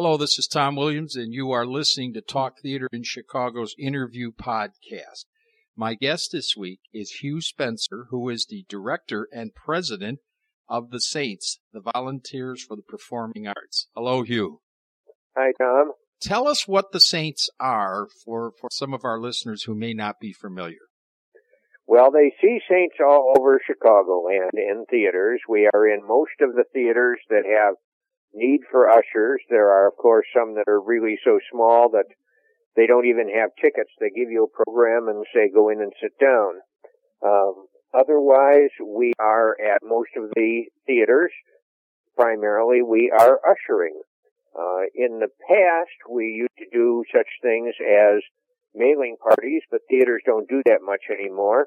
Hello, this is Tom Williams, and you are listening to Talk Theater in Chicago's interview podcast. My guest this week is Hugh Spencer, who is the director and president of the Saints, the Volunteers for the Performing Arts. Hello, Hugh. Hi, Tom. Tell us what the Saints are for, for some of our listeners who may not be familiar. Well, they see Saints all over Chicagoland in theaters. We are in most of the theaters that have need for ushers. There are, of course, some that are really so small that they don't even have tickets. They give you a program and say, go in and sit down. Um, otherwise, we are at most of the theaters. Primarily, we are ushering. Uh, in the past, we used to do such things as mailing parties, but theaters don't do that much anymore.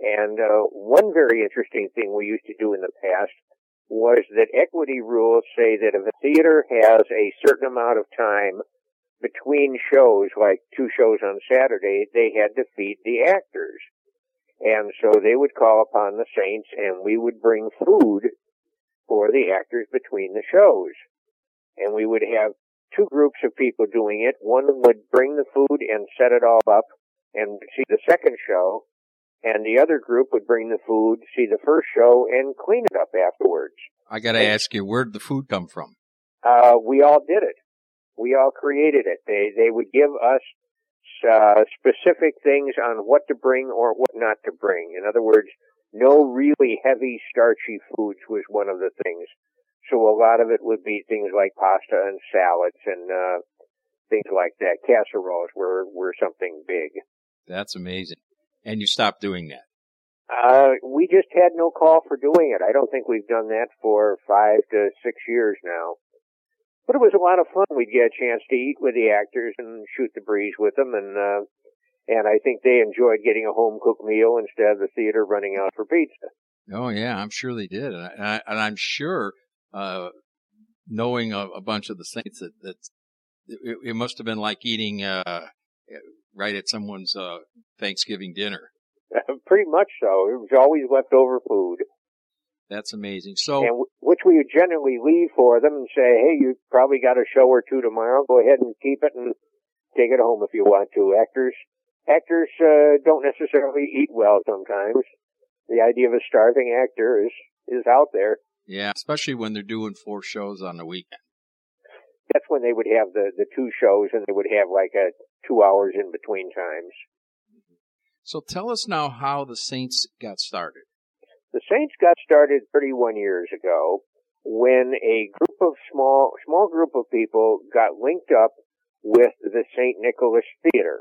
And uh, one very interesting thing we used to do in the past was that equity rules say that if a theater has a certain amount of time between shows, like two shows on Saturday, they had to feed the actors. And so they would call upon the saints and we would bring food for the actors between the shows. And we would have two groups of people doing it. One would bring the food and set it all up and see the second show and the other group would bring the food, see the first show, and clean it up afterwards. I got to ask you, where did the food come from? Uh, we all did it. We all created it. They they would give us uh, specific things on what to bring or what not to bring. In other words, no really heavy starchy foods was one of the things. So a lot of it would be things like pasta and salads and uh, things like that. Casseroles were were something big. That's amazing and you stopped doing that? Uh, we just had no call for doing it. I don't think we've done that for five to six years now. But it was a lot of fun. We'd get a chance to eat with the actors and shoot the breeze with them, and uh, and I think they enjoyed getting a home cooked meal instead of the theater running out for pizza. Oh yeah, I'm sure they did, and, I, and I'm sure, uh, knowing a, a, bunch of the saints, that that it, it must have been like eating uh, right at someone's uh, Thanksgiving dinner. Pretty much so. It was always leftover food. That's amazing. So, and w- which we generally leave for them and say, "Hey, you probably got a show or two tomorrow. Go ahead and keep it and take it home if you want to." Actors, actors uh, don't necessarily eat well sometimes. The idea of a starving actor is is out there. Yeah, especially when they're doing four shows on the weekend that's when they would have the the two shows and they would have like a two hours in between times. So tell us now how the Saints got started. The Saints got started 31 years ago when a group of small small group of people got linked up with the St. Nicholas Theater.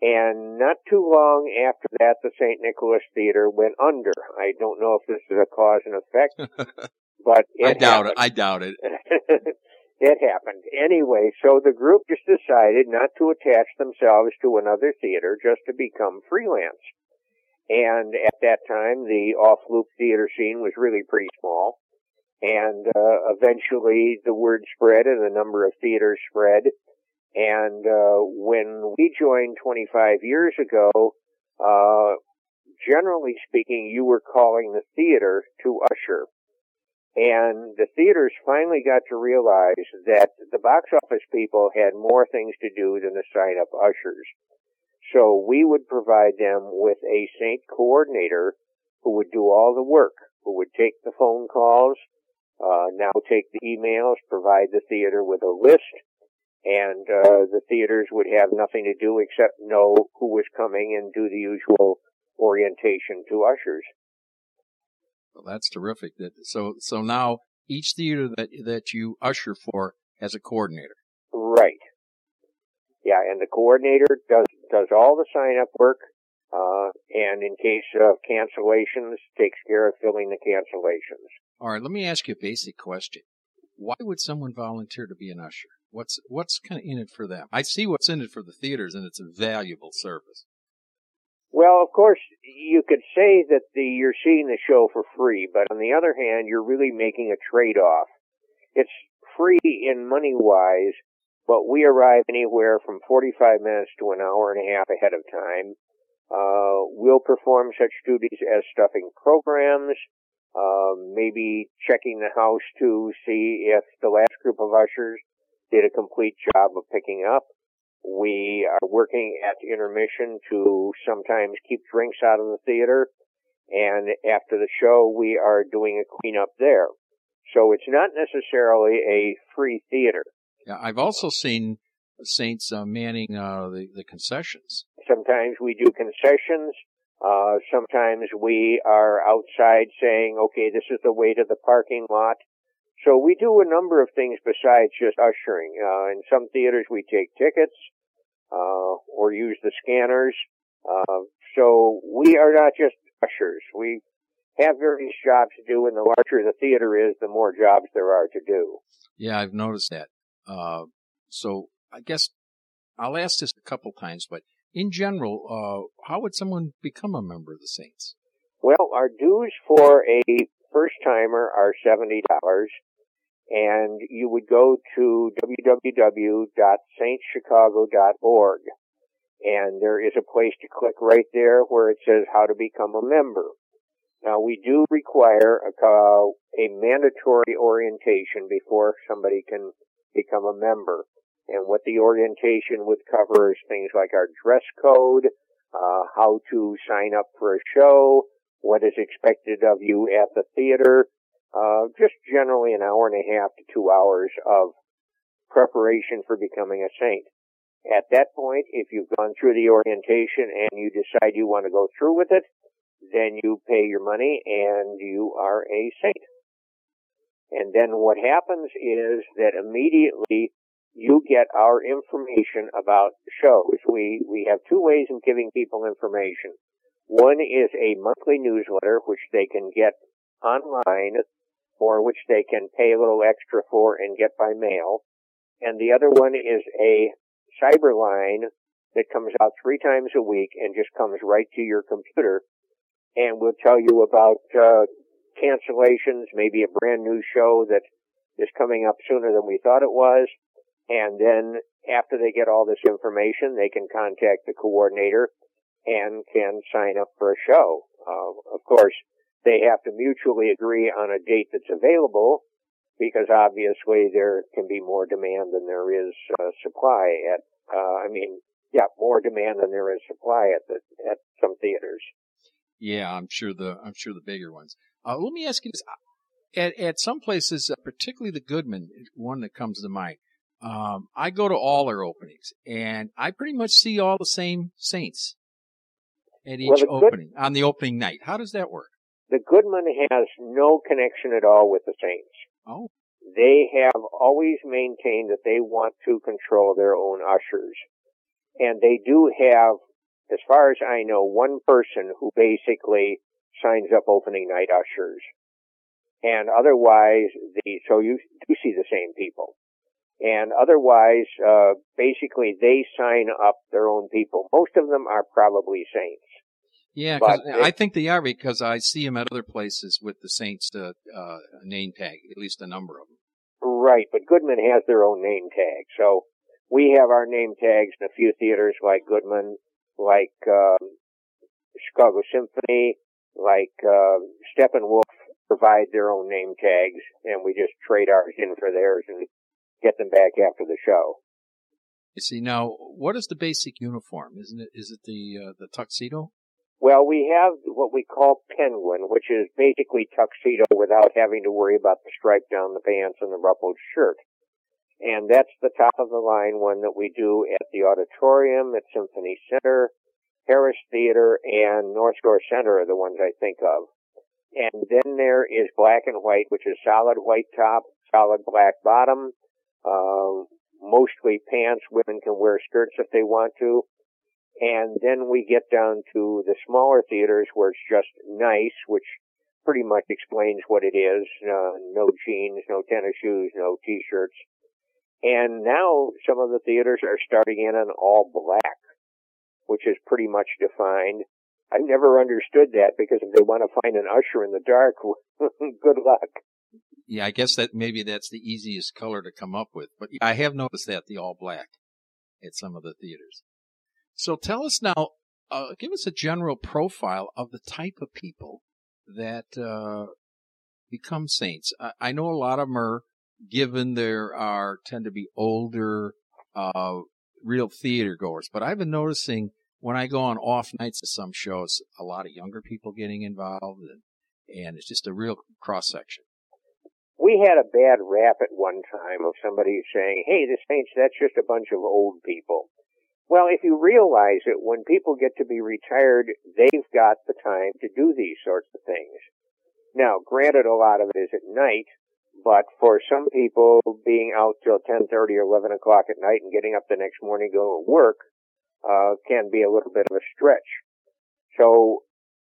And not too long after that, the St. Nicholas Theater went under. I don't know if this is a cause and effect, but I doubt happened. it. I doubt it. it happened. Anyway, so the group just decided not to attach themselves to another theater, just to become freelance. And at that time, the off-loop theater scene was really pretty small. And uh, eventually the word spread and the number of theaters spread. And uh, when we joined 25 years ago, uh, generally speaking, you were calling the theater to usher. And the theaters finally got to realize that the box office people had more things to do than to sign up ushers. So we would provide them with a Saint coordinator who would do all the work, who would take the phone calls, uh, now take the emails, provide the theater with a list, and uh, the theaters would have nothing to do except know who was coming and do the usual orientation to ushers. Well, that's terrific. That so so now each theater that that you usher for has a coordinator. Right. Yeah, and the coordinator does does all the sign up work, uh, and in case of cancellations, takes care of filling the cancellations. All right. Let me ask you a basic question. Why would someone volunteer to be an usher? What's what's kind of in it for them? I see what's in it for the theaters, and it's a valuable service. Well, of course, you could say that the you're seeing the show for free, but on the other hand, you're really making a trade-off. It's free in money wise, but we arrive anywhere from 45 minutes to an hour and a half ahead of time. Uh, we'll perform such duties as stuffing programs, uh, maybe checking the house to see if the last group of ushers did a complete job of picking up. We are working at intermission to sometimes keep drinks out of the theater. And after the show, we are doing a cleanup there. So it's not necessarily a free theater. Yeah, I've also seen Saints uh, manning uh, the, the concessions. Sometimes we do concessions. Uh, sometimes we are outside saying, okay, this is the way to the parking lot. So we do a number of things besides just ushering. Uh, in some theaters we take tickets, uh, or use the scanners. Uh, so we are not just ushers. We have various jobs to do, and the larger the theater is, the more jobs there are to do. Yeah, I've noticed that. Uh, so I guess I'll ask this a couple times, but in general, uh, how would someone become a member of the Saints? Well, our dues for a first timer are seventy dollars, and you would go to www.saintschicago.org, and there is a place to click right there where it says how to become a member. Now, we do require a, a mandatory orientation before somebody can become a member. And what the orientation would cover is things like our dress code, uh, how to sign up for a show, what is expected of you at the theater, uh, just generally an hour and a half to two hours of preparation for becoming a saint. At that point, if you've gone through the orientation and you decide you want to go through with it, then you pay your money and you are a saint. And then what happens is that immediately you get our information about shows. We, we have two ways of giving people information. One is a monthly newsletter, which they can get online, or which they can pay a little extra for and get by mail. And the other one is a cyber line that comes out three times a week and just comes right to your computer and will tell you about uh, cancellations, maybe a brand new show that is coming up sooner than we thought it was. And then after they get all this information, they can contact the coordinator and can sign up for a show. Uh, of course, they have to mutually agree on a date that's available because obviously there can be more demand than there is uh, supply at, uh, I mean, yeah, more demand than there is supply at the, at some theaters. Yeah, I'm sure the, I'm sure the bigger ones. Uh, let me ask you this. At, at some places, uh, particularly the Goodman, one that comes to mind, um, I go to all their openings and I pretty much see all the same saints at each well, opening good, on the opening night. How does that work? The Goodman has no connection at all with the saints. Oh. They have always maintained that they want to control their own ushers. And they do have, as far as I know, one person who basically signs up opening night ushers. And otherwise, the, so you do see the same people. And otherwise, uh, basically they sign up their own people. Most of them are probably saints. Yeah, but I think they are because I see them at other places with the Saints uh, uh, name tag, at least a number of them. Right, but Goodman has their own name tag. So we have our name tags in a few theaters like Goodman, like um, Chicago Symphony, like uh, Steppenwolf provide their own name tags, and we just trade ours in for theirs and get them back after the show. You see, now what is the basic uniform? Isn't it? Is it the uh, the tuxedo? Well, we have what we call penguin, which is basically tuxedo without having to worry about the stripe down the pants and the ruffled shirt. And that's the top of the line one that we do at the auditorium, at Symphony Center, Harris Theater, and North Shore Center are the ones I think of. And then there is black and white, which is solid white top, solid black bottom, uh, mostly pants. Women can wear skirts if they want to. And then we get down to the smaller theaters where it's just nice, which pretty much explains what it is. Uh, no jeans, no tennis shoes, no t-shirts. And now some of the theaters are starting in on all black, which is pretty much defined. I've never understood that because if they want to find an usher in the dark, good luck. Yeah, I guess that maybe that's the easiest color to come up with. But I have noticed that the all black at some of the theaters. So tell us now, uh, give us a general profile of the type of people that uh, become saints. I, I, know a lot of them are given there are tend to be older, uh, real theater goers. But I've been noticing when I go on off nights of some shows, a lot of younger people getting involved, and, and it's just a real cross section. We had a bad rap at one time of somebody saying, "Hey, the Saints, that's just a bunch of old people." Well, if you realize it, when people get to be retired, they've got the time to do these sorts of things. Now, granted, a lot of it is at night, but for some people, being out till 10:30 or 11 o'clock at night and getting up the next morning to go to work uh, can be a little bit of a stretch. So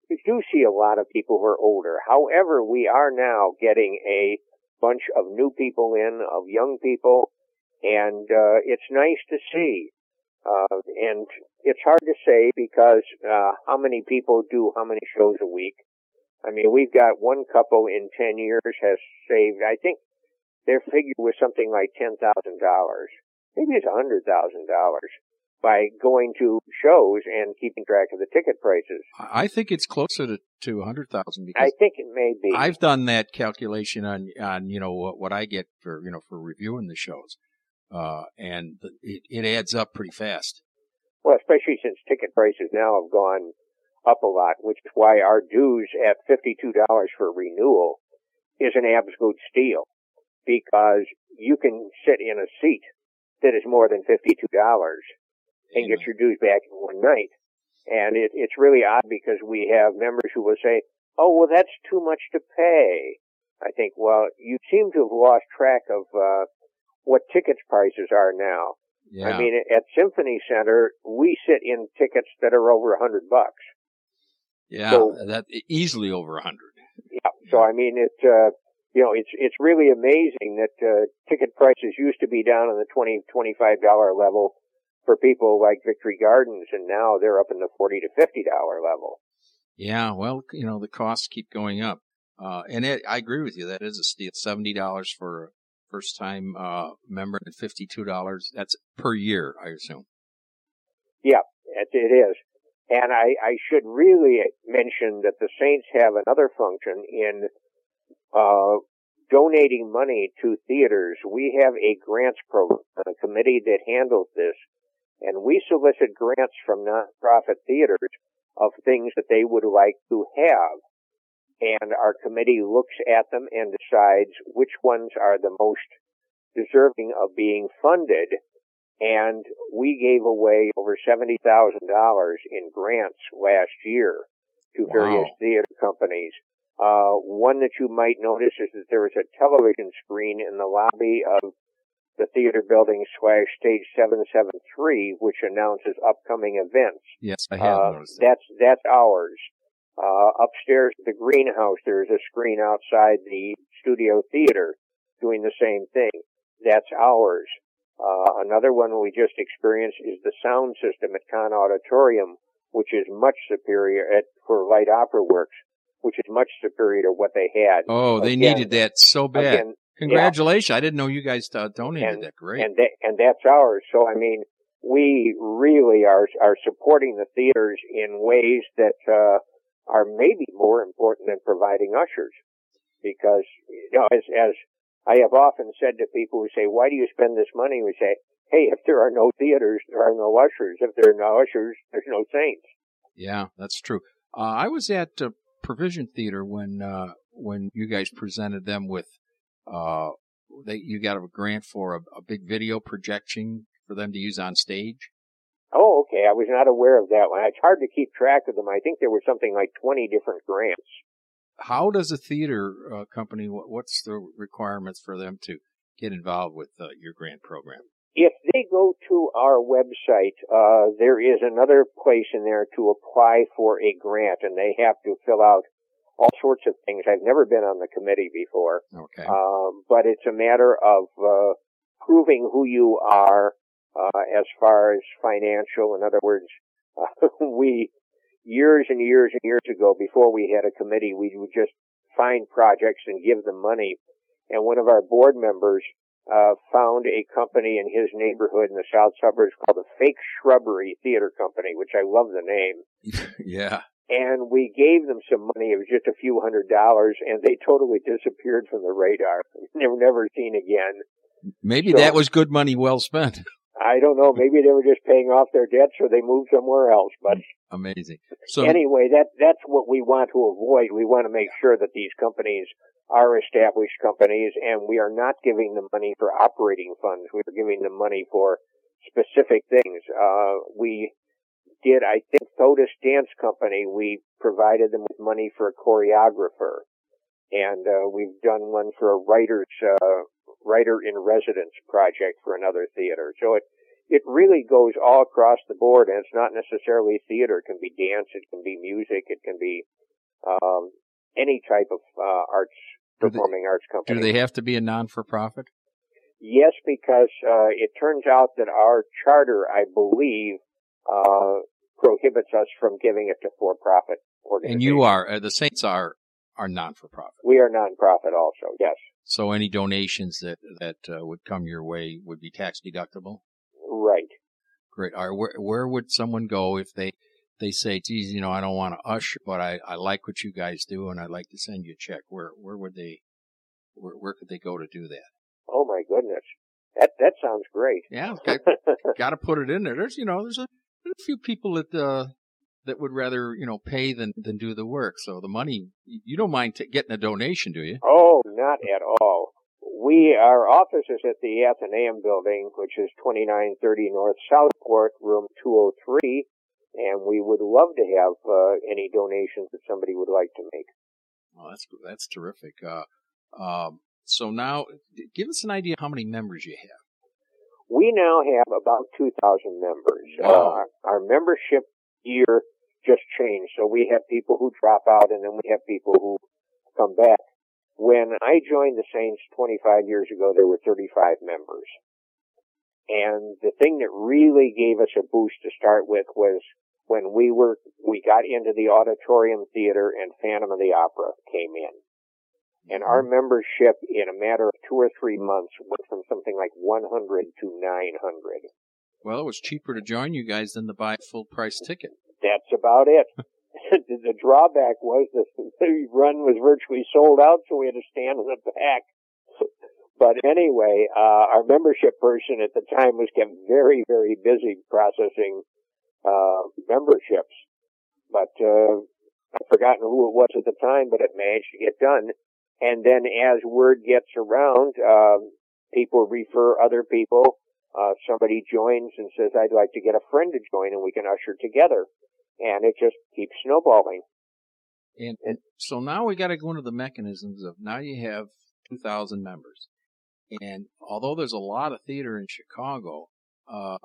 you do see a lot of people who are older. However, we are now getting a bunch of new people in, of young people, and uh, it's nice to see. Uh, and it's hard to say because uh, how many people do how many shows a week. I mean, we've got one couple in 10 years has saved, I think their figure was something like $10,000. Maybe it's a $100,000 by going to shows and keeping track of the ticket prices. I think it's closer to, to 100,000 because I think it may be. I've done that calculation on, on, you know, what, what I get for, you know, for reviewing the shows. Uh, and it, it adds up pretty fast. Well, especially since ticket prices now have gone up a lot, which is why our dues at $52 for renewal is an absolute steal because you can sit in a seat that is more than $52 and get your dues back in one night. And it, it's really odd because we have members who will say, oh, well, that's too much to pay. I think, well, you seem to have lost track of, uh, what tickets prices are now. Yeah. I mean, at Symphony Center, we sit in tickets that are over a hundred bucks. Yeah, so, that easily over a hundred. Yeah. So I mean, it uh, you know, it's it's really amazing that uh, ticket prices used to be down in the twenty twenty five dollar level for people like Victory Gardens, and now they're up in the forty to fifty dollar level. Yeah, well, you know, the costs keep going up, uh, and it, I agree with you. That is a steal. Seventy dollars for first time uh, member, at fifty two dollars. That's per year, I assume. Yeah, it, it is. And I, I should really mention that the Saints have another function in uh, donating money to theaters. We have a grants program, a committee that handles this, and we solicit grants from nonprofit theaters of things that they would like to have. And our committee looks at them and decides which ones are the most deserving of being funded and we gave away over $70,000 in grants last year to various wow. theater companies. Uh, one that you might notice is that there is a television screen in the lobby of the theater building slash stage 773, which announces upcoming events. Yes, I have uh, noticed that. That's, that's ours. Uh, upstairs the greenhouse, there's a screen outside the studio theater doing the same thing. That's ours. Uh, another one we just experienced is the sound system at Cahn Auditorium, which is much superior at, for light opera works, which is much superior to what they had. Oh, they again, needed that so bad. Again, Congratulations. Yeah. I didn't know you guys uh, donated and, that. Great. And, and that's ours. So, I mean, we really are, are supporting the theaters in ways that, uh, are maybe more important than providing ushers. Because, you know, as, as I have often said to people who say, why do you spend this money? We say, hey, if there are no theaters, there are no ushers. If there are no ushers, there's no saints. Yeah, that's true. Uh, I was at Provision Theater when uh, when you guys presented them with uh, they you got a grant for a, a, big video projection for them to use on stage. Oh, okay. I was not aware of that one. It's hard to keep track of them. I think there were something like twenty different grants how does a theater uh, company what's the requirements for them to get involved with uh, your grant program if they go to our website uh, there is another place in there to apply for a grant and they have to fill out all sorts of things i've never been on the committee before okay um, but it's a matter of uh, proving who you are uh, as far as financial in other words we years and years and years ago, before we had a committee, we would just find projects and give them money. And one of our board members uh, found a company in his neighborhood in the south suburbs called the Fake Shrubbery Theater Company, which I love the name. yeah. and we gave them some money. It was just a few hundred dollars, and they totally disappeared from the radar. They were never seen again. Maybe So- that was good money well spent. I don't know. Maybe they were just paying off their debts, or they moved somewhere else. But Amazing. So anyway, that that's what we want to avoid. We want to make sure that these companies are established companies, and we are not giving them money for operating funds. We are giving them money for specific things. Uh, we did, I think, Thodos Dance Company. We provided them with money for a choreographer, and uh, we've done one for a writer's uh, writer in residence project for another theater. So it it really goes all across the board, and it's not necessarily theater. It can be dance, it can be music, it can be um, any type of uh, arts, Do they- performing arts company. do they have to be a non for profit? Yes, because uh, it turns out that our charter, I believe, uh, prohibits us from giving it to for-profit organizations. And you are uh, the Saints are are non for profit. We are non-profit also. Yes, So any donations that that uh, would come your way would be tax deductible. right. Great. All right, where where would someone go if they they say, "Geez, you know, I don't want to usher, but I, I like what you guys do, and I'd like to send you a check." Where where would they where where could they go to do that? Oh my goodness, that that sounds great. Yeah, okay. got to put it in there. There's you know there's a, there's a few people that uh that would rather you know pay than than do the work. So the money you don't mind t- getting a donation, do you? Oh, not at all. We, our office is at the Athenaeum building, which is 2930 North Southport, room 203, and we would love to have uh, any donations that somebody would like to make. Well, that's that's terrific. Uh, um, so now give us an idea how many members you have. We now have about 2,000 members. Wow. Uh, our, our membership year just changed, so we have people who drop out and then we have people who come back. When I joined the Saints 25 years ago, there were 35 members. And the thing that really gave us a boost to start with was when we were, we got into the auditorium theater and Phantom of the Opera came in. And our mm-hmm. membership in a matter of two or three months went from something like 100 to 900. Well, it was cheaper to join you guys than to buy a full price ticket. That's about it. the drawback was the run was virtually sold out, so we had to stand in the back. But anyway, uh, our membership person at the time was kept very, very busy processing uh, memberships. But uh, I've forgotten who it was at the time, but it managed to get done. And then as word gets around, um, people refer other people. Uh, somebody joins and says, I'd like to get a friend to join and we can usher together. And it just keeps snowballing. And, and so now we got to go into the mechanisms of now you have 2,000 members. And although there's a lot of theater in Chicago, uh,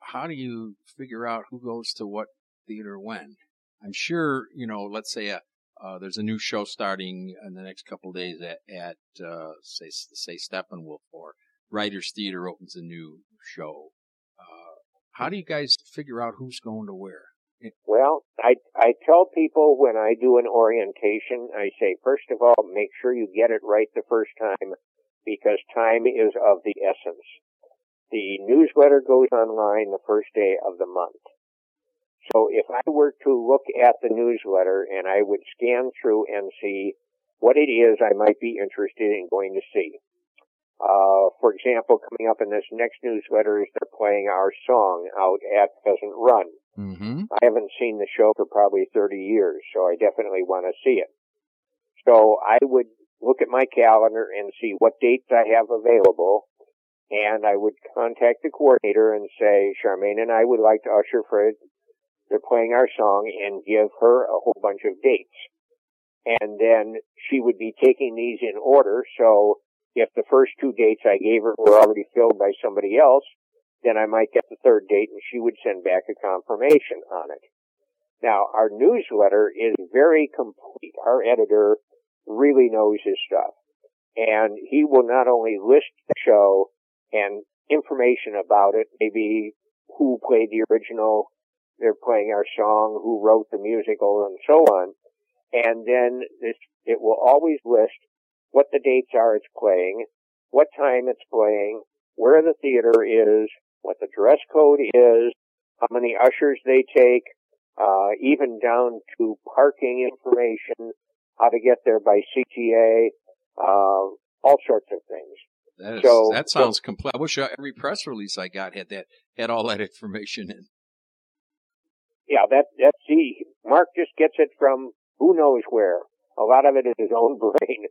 how do you figure out who goes to what theater when? I'm sure, you know, let's say a, uh, there's a new show starting in the next couple days at, at uh, say, say Steppenwolf or Writers Theater opens a new show. Uh, how do you guys figure out who's going to where? Well, I, I tell people when I do an orientation, I say, first of all, make sure you get it right the first time because time is of the essence. The newsletter goes online the first day of the month. So if I were to look at the newsletter and I would scan through and see what it is I might be interested in going to see. Uh, for example, coming up in this next newsletter is they're playing our song out at Pheasant Run. Mm-hmm. I haven't seen the show for probably 30 years, so I definitely want to see it. So I would look at my calendar and see what dates I have available, and I would contact the coordinator and say, Charmaine and I would like to usher for. They're playing our song and give her a whole bunch of dates. And then she would be taking these in order, so if the first two dates I gave her were already filled by somebody else, then I might get the third date and she would send back a confirmation on it. Now, our newsletter is very complete. Our editor really knows his stuff. And he will not only list the show and information about it, maybe who played the original, they're playing our song, who wrote the musical, and so on. And then this, it will always list what the dates are it's playing, what time it's playing, where the theater is, what the dress code is, how many ushers they take, uh, even down to parking information, how to get there by CTA, uh, all sorts of things. That, is, so, that sounds so, complete. I wish every press release I got had that had all that information in. Yeah, that that's the Mark just gets it from who knows where. A lot of it is his own brain,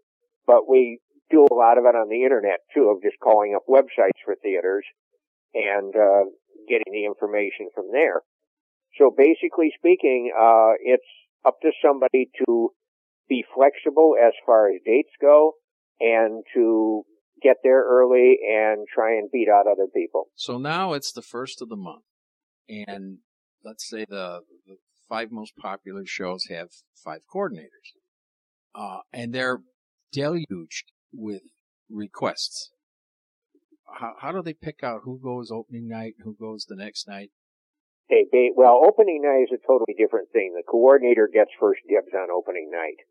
but we do a lot of it on the internet too, of just calling up websites for theaters and uh, getting the information from there. So basically speaking, uh, it's up to somebody to be flexible as far as dates go and to get there early and try and beat out other people. So now it's the first of the month and let's say the, the five most popular shows have five coordinators. Uh, and they're deluged with requests. How, how do they pick out who goes opening night, who goes the next night? Hey, well, opening night is a totally different thing. The coordinator gets first dibs on opening night.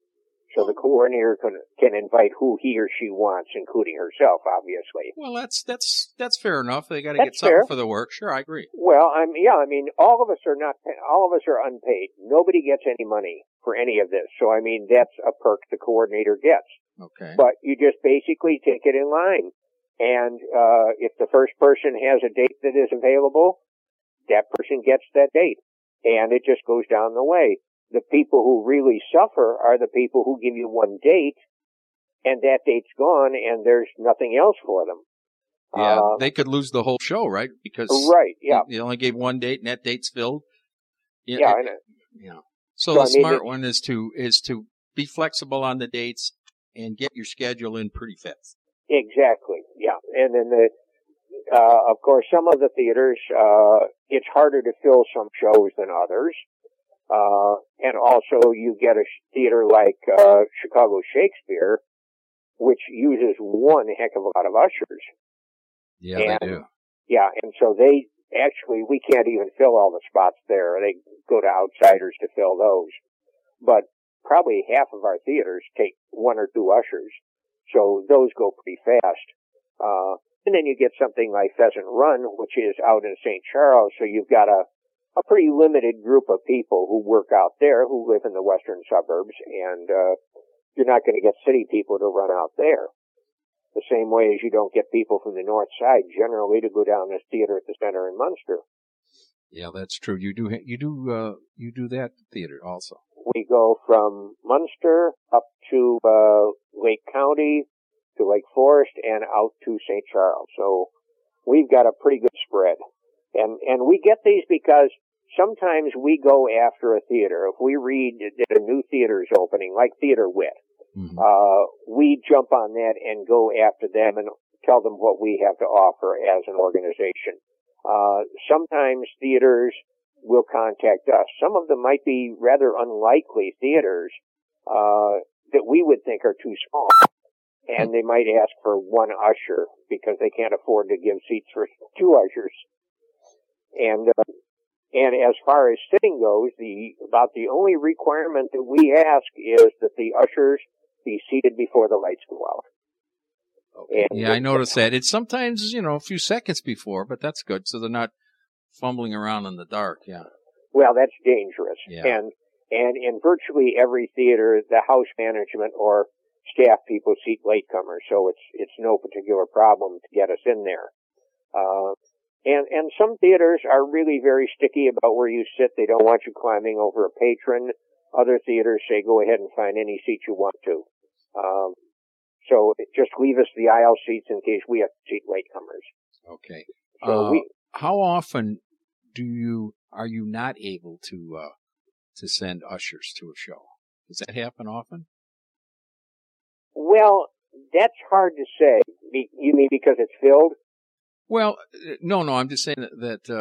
So the coordinator can can invite who he or she wants, including herself, obviously. Well, that's that's that's fair enough. They got to get something fair. for the work. Sure, I agree. Well, I'm yeah. I mean, all of us are not. All of us are unpaid. Nobody gets any money for any of this. So I mean, that's a perk the coordinator gets. Okay. But you just basically take it in line, and uh, if the first person has a date that is available, that person gets that date, and it just goes down the way the people who really suffer are the people who give you one date and that date's gone and there's nothing else for them. Yeah, uh, they could lose the whole show, right? Because right, yeah, you only gave one date and that date's filled. Yeah, yeah, it. So, so the I mean, smart it, one is to is to be flexible on the dates and get your schedule in pretty fast. Exactly. And then the uh, of course some of the theaters uh, it's harder to fill some shows than others. Uh, and also you get a theater like, uh, Chicago Shakespeare, which uses one heck of a lot of ushers. Yeah, and, they do. Yeah, and so they, actually, we can't even fill all the spots there. They go to outsiders to fill those. But probably half of our theaters take one or two ushers. So those go pretty fast. Uh, and then you get something like Pheasant Run, which is out in St. Charles. So you've got a, a pretty limited group of people who work out there who live in the western suburbs and uh, you're not going to get city people to run out there the same way as you don't get people from the north side generally to go down this theater at the center in Munster. Yeah, that's true. You do you do uh, you do that theater also. We go from Munster up to uh, Lake County to Lake Forest and out to St. Charles. So we've got a pretty good spread. And and we get these because sometimes we go after a theater. If we read that a new theater is opening, like Theater Wit, mm-hmm. uh, we jump on that and go after them and tell them what we have to offer as an organization. Uh, sometimes theaters will contact us. Some of them might be rather unlikely theaters uh, that we would think are too small. And they might ask for one usher because they can't afford to give seats for two ushers. And uh, and as far as sitting goes, the about the only requirement that we ask is that the ushers be seated before the lights go out. Okay. yeah, I noticed that. It's sometimes, you know, a few seconds before, but that's good. So they're not fumbling around in the dark. Yeah. Well, that's dangerous. Yeah. And, and in virtually every theater, the house management or staff people seat latecomers. So it's, it's no particular problem to get us in there. Uh, and, and some theaters are really very sticky about where you sit. They don't want you climbing over a patron. Other theaters say go ahead and find any seat you want to. Um, so just leave us the aisle seats in case we have to seat latecomers. Okay. So uh, we, how often do you are you not able to uh, to send ushers to a show? Does that happen often? Well, that's hard to say. You mean because it's filled? Well, no, no. I'm just saying that, that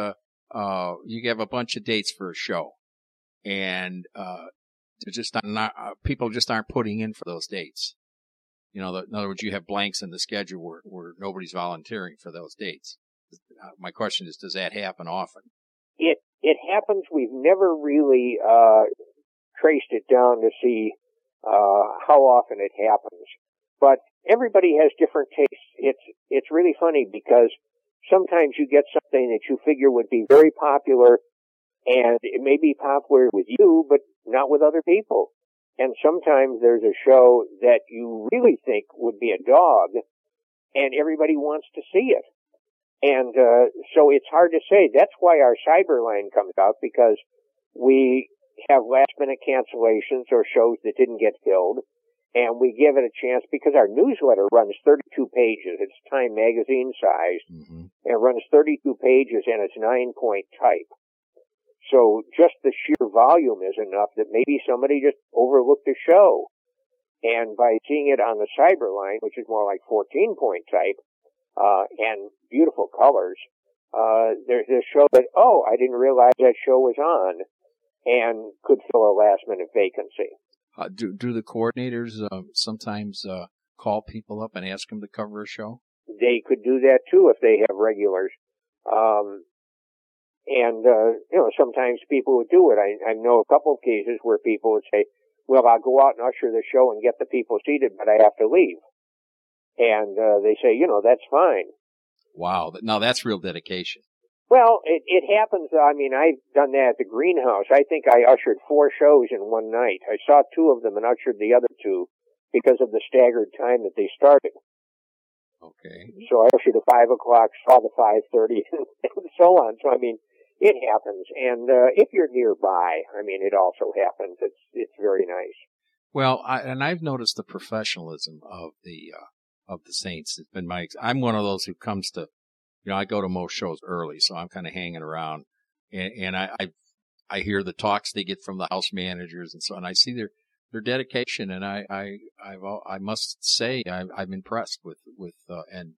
uh, uh, you have a bunch of dates for a show, and uh, just not uh, people just aren't putting in for those dates. You know, in other words, you have blanks in the schedule where, where nobody's volunteering for those dates. Uh, my question is, does that happen often? It it happens. We've never really uh, traced it down to see how often it happens, but everybody has different tastes. It's it's really funny because sometimes you get something that you figure would be very popular And it may be popular with you, but not with other people. And sometimes there's a show that you really think would be a dog and everybody wants to see it. And, uh, so it's hard to say. That's why our cyber line comes out because we have last minute cancellations or shows that didn't get filled and we give it a chance because our newsletter runs 32 pages. It's Time magazine size mm-hmm. and runs 32 pages and it's nine point type. So just the sheer volume is enough that maybe somebody just overlooked a show. And by seeing it on the Cyberline, which is more like 14 point type, uh, and beautiful colors, uh, there's this show that, oh, I didn't realize that show was on and could fill a last minute vacancy. Uh, do do the coordinators uh, sometimes uh, call people up and ask them to cover a show? They could do that too if they have regulars. Um, and uh, you know, sometimes people would do it. I, I know a couple of cases where people would say, "Well, I'll go out and usher the show and get the people seated, but I have to leave." And uh, they say, "You know, that's fine." Wow, now that's real dedication. Well, it, it happens. I mean, I've done that at the greenhouse. I think I ushered four shows in one night. I saw two of them and ushered the other two because of the staggered time that they started. Okay. So I ushered at five o'clock, saw the five thirty, and so on. So I mean, it happens. And uh, if you're nearby, I mean, it also happens. It's it's very nice. Well, I, and I've noticed the professionalism of the uh, of the Saints. It's been my. I'm one of those who comes to you know, I go to most shows early, so I'm kind of hanging around, and, and I, I, I hear the talks they get from the house managers and so on. I see their their dedication, and I I I've, I must say I, I'm impressed with with uh, and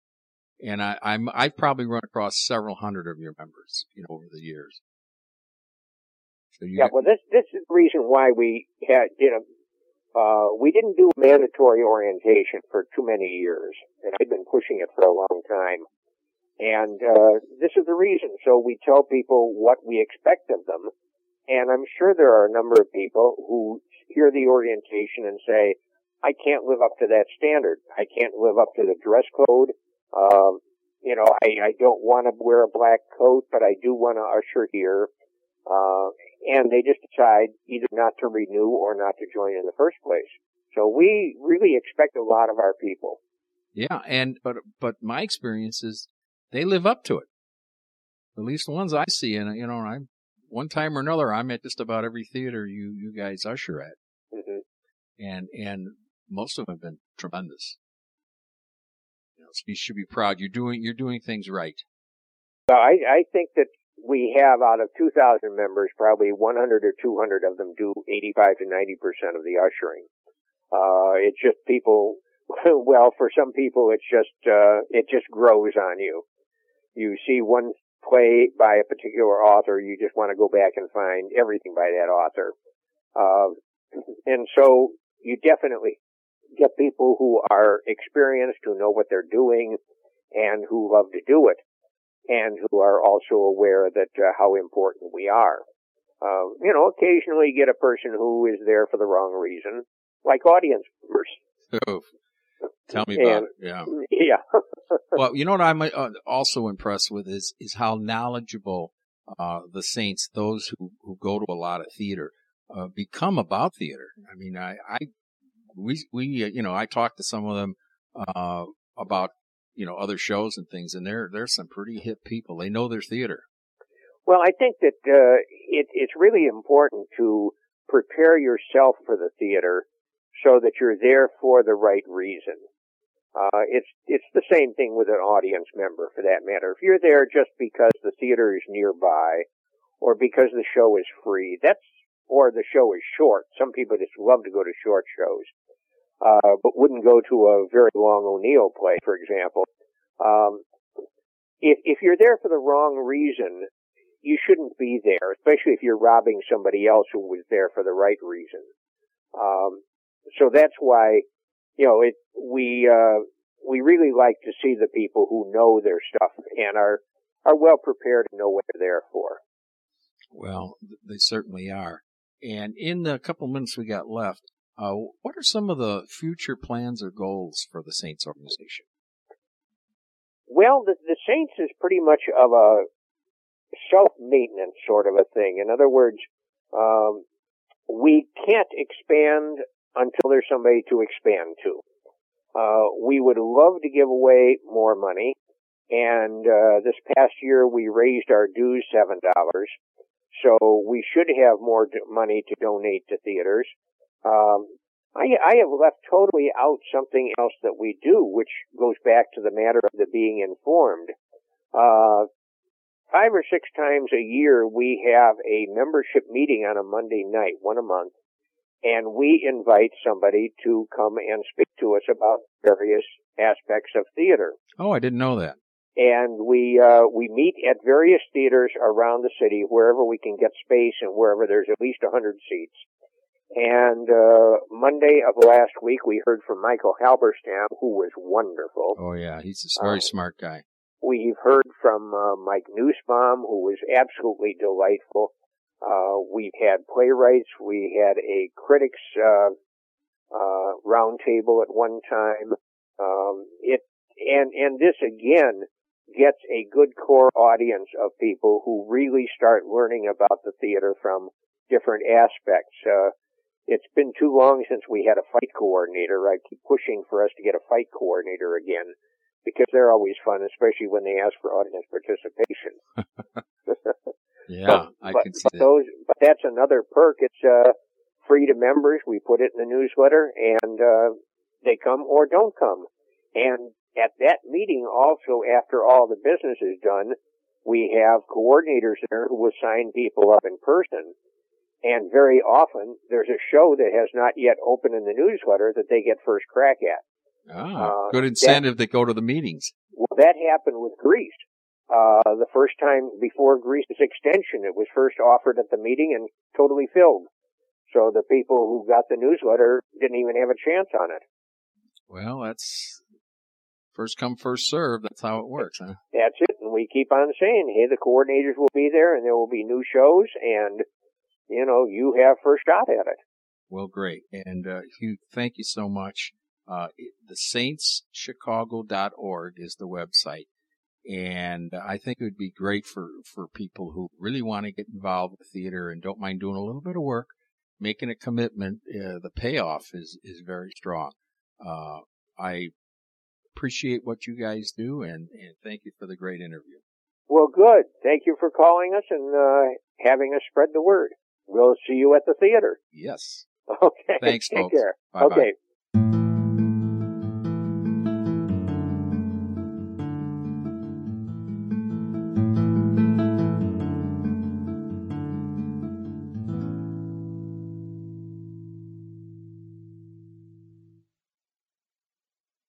and I, I'm I've probably run across several hundred of your members, you know, over the years. So yeah, well, this this is the reason why we had you know. Uh, we didn't do mandatory orientation for too many years, and I've been pushing it for a long time. And uh, this is the reason. So we tell people what we expect of them. And I'm sure there are a number of people who hear the orientation and say, I can't live up to that standard. I can't live up to the dress code. Um, you know, I, I don't want to wear a black coat, but I do want to usher here. Uh, and they just decide either not to renew or not to join in the first place. So we really expect a lot of our people. Yeah, and but but my experience is they live up to it. At least the ones I see, and you know, I'm one time or another, I'm at just about every theater you you guys usher at, mm-hmm. and and most of them have been tremendous. You know, so you should be proud. You're doing you're doing things right. Well, I I think that we have out of 2,000 members, probably 100 or 200 of them do 85 to 90 percent of the ushering. Uh, it's just people. Well, for some people, it's just uh, it just grows on you you see one play by a particular author, you just want to go back and find everything by that author. Uh, and so you definitely get people who are experienced, who know what they're doing, and who love to do it, and who are also aware that uh, how important we are. Uh, you know, occasionally you get a person who is there for the wrong reason, like audience members. Tell me about and, it. Yeah. Yeah. well, you know what I'm uh, also impressed with is is how knowledgeable uh, the saints, those who who go to a lot of theater, uh, become about theater. I mean, I, I we we uh, you know I talked to some of them uh, about you know other shows and things, and they're they're some pretty hip people. They know their theater. Well, I think that uh, it, it's really important to prepare yourself for the theater so that you're there for the right reason. Uh, it's it's the same thing with an audience member, for that matter. If you're there just because the theater is nearby, or because the show is free, that's or the show is short. Some people just love to go to short shows, uh, but wouldn't go to a very long O'Neill play, for example. Um, if if you're there for the wrong reason, you shouldn't be there, especially if you're robbing somebody else who was there for the right reason. Um, so that's why, you know, it, we, uh, we really like to see the people who know their stuff and are, are well prepared and know what they're there for. Well, they certainly are. And in the couple minutes we got left, uh, what are some of the future plans or goals for the Saints organization? Well, the, the Saints is pretty much of a self-maintenance sort of a thing. In other words, um, we can't expand until there's somebody to expand to. Uh, we would love to give away more money, and uh, this past year we raised our dues seven dollars, so we should have more money to donate to theaters. Um, I, I have left totally out something else that we do, which goes back to the matter of the being informed. Uh, five or six times a year, we have a membership meeting on a Monday night, one a month, and we invite somebody to come and speak to us about various aspects of theater. Oh, I didn't know that. And we uh, we meet at various theaters around the city, wherever we can get space and wherever there's at least a hundred seats. And uh, Monday of last week, we heard from Michael Halberstam, who was wonderful. Oh yeah, he's a very um, smart guy. We've heard from uh, Mike Nussbaum, who was absolutely delightful. Uh, we've had playwrights. We had a critics uh, uh, roundtable at one time. Um, it and and this again gets a good core audience of people who really start learning about the theater from different aspects. Uh, it's been too long since we had a fight coordinator. I keep pushing for us to get a fight coordinator again because they're always fun, especially when they ask for audience participation. yeah, but, I but, can see but that. Those, but that's another perk. It's uh, free to members. We put it in the newsletter, and uh, they come or don't come. And at that meeting, also after all the business is done, we have coordinators there who will sign people up in person. And very often, there's a show that has not yet opened in the newsletter that they get first crack at. Ah, uh, good incentive that, to go to the meetings. Well, that happened with Grease. Uh, the first time before Grease's extension, it was first offered at the meeting and totally filled. So the people who got the newsletter didn't even have a chance on it. Well, that's first come, first serve. That's how it works, huh? That's it. And we keep on saying, hey, the coordinators will be there and there will be new shows and, you know, you have first shot at it. Well, great. And, uh, Hugh, thank you so much. Uh, the saintschicago.org is the website. And I think it would be great for, for people who really want to get involved with theater and don't mind doing a little bit of work, making a commitment. Uh, the payoff is, is very strong. Uh, I appreciate what you guys do and, and thank you for the great interview. Well, good. Thank you for calling us and uh, having us spread the word. We'll see you at the theater. Yes. Okay. Thanks, Take folks. care. Bye-bye. Okay.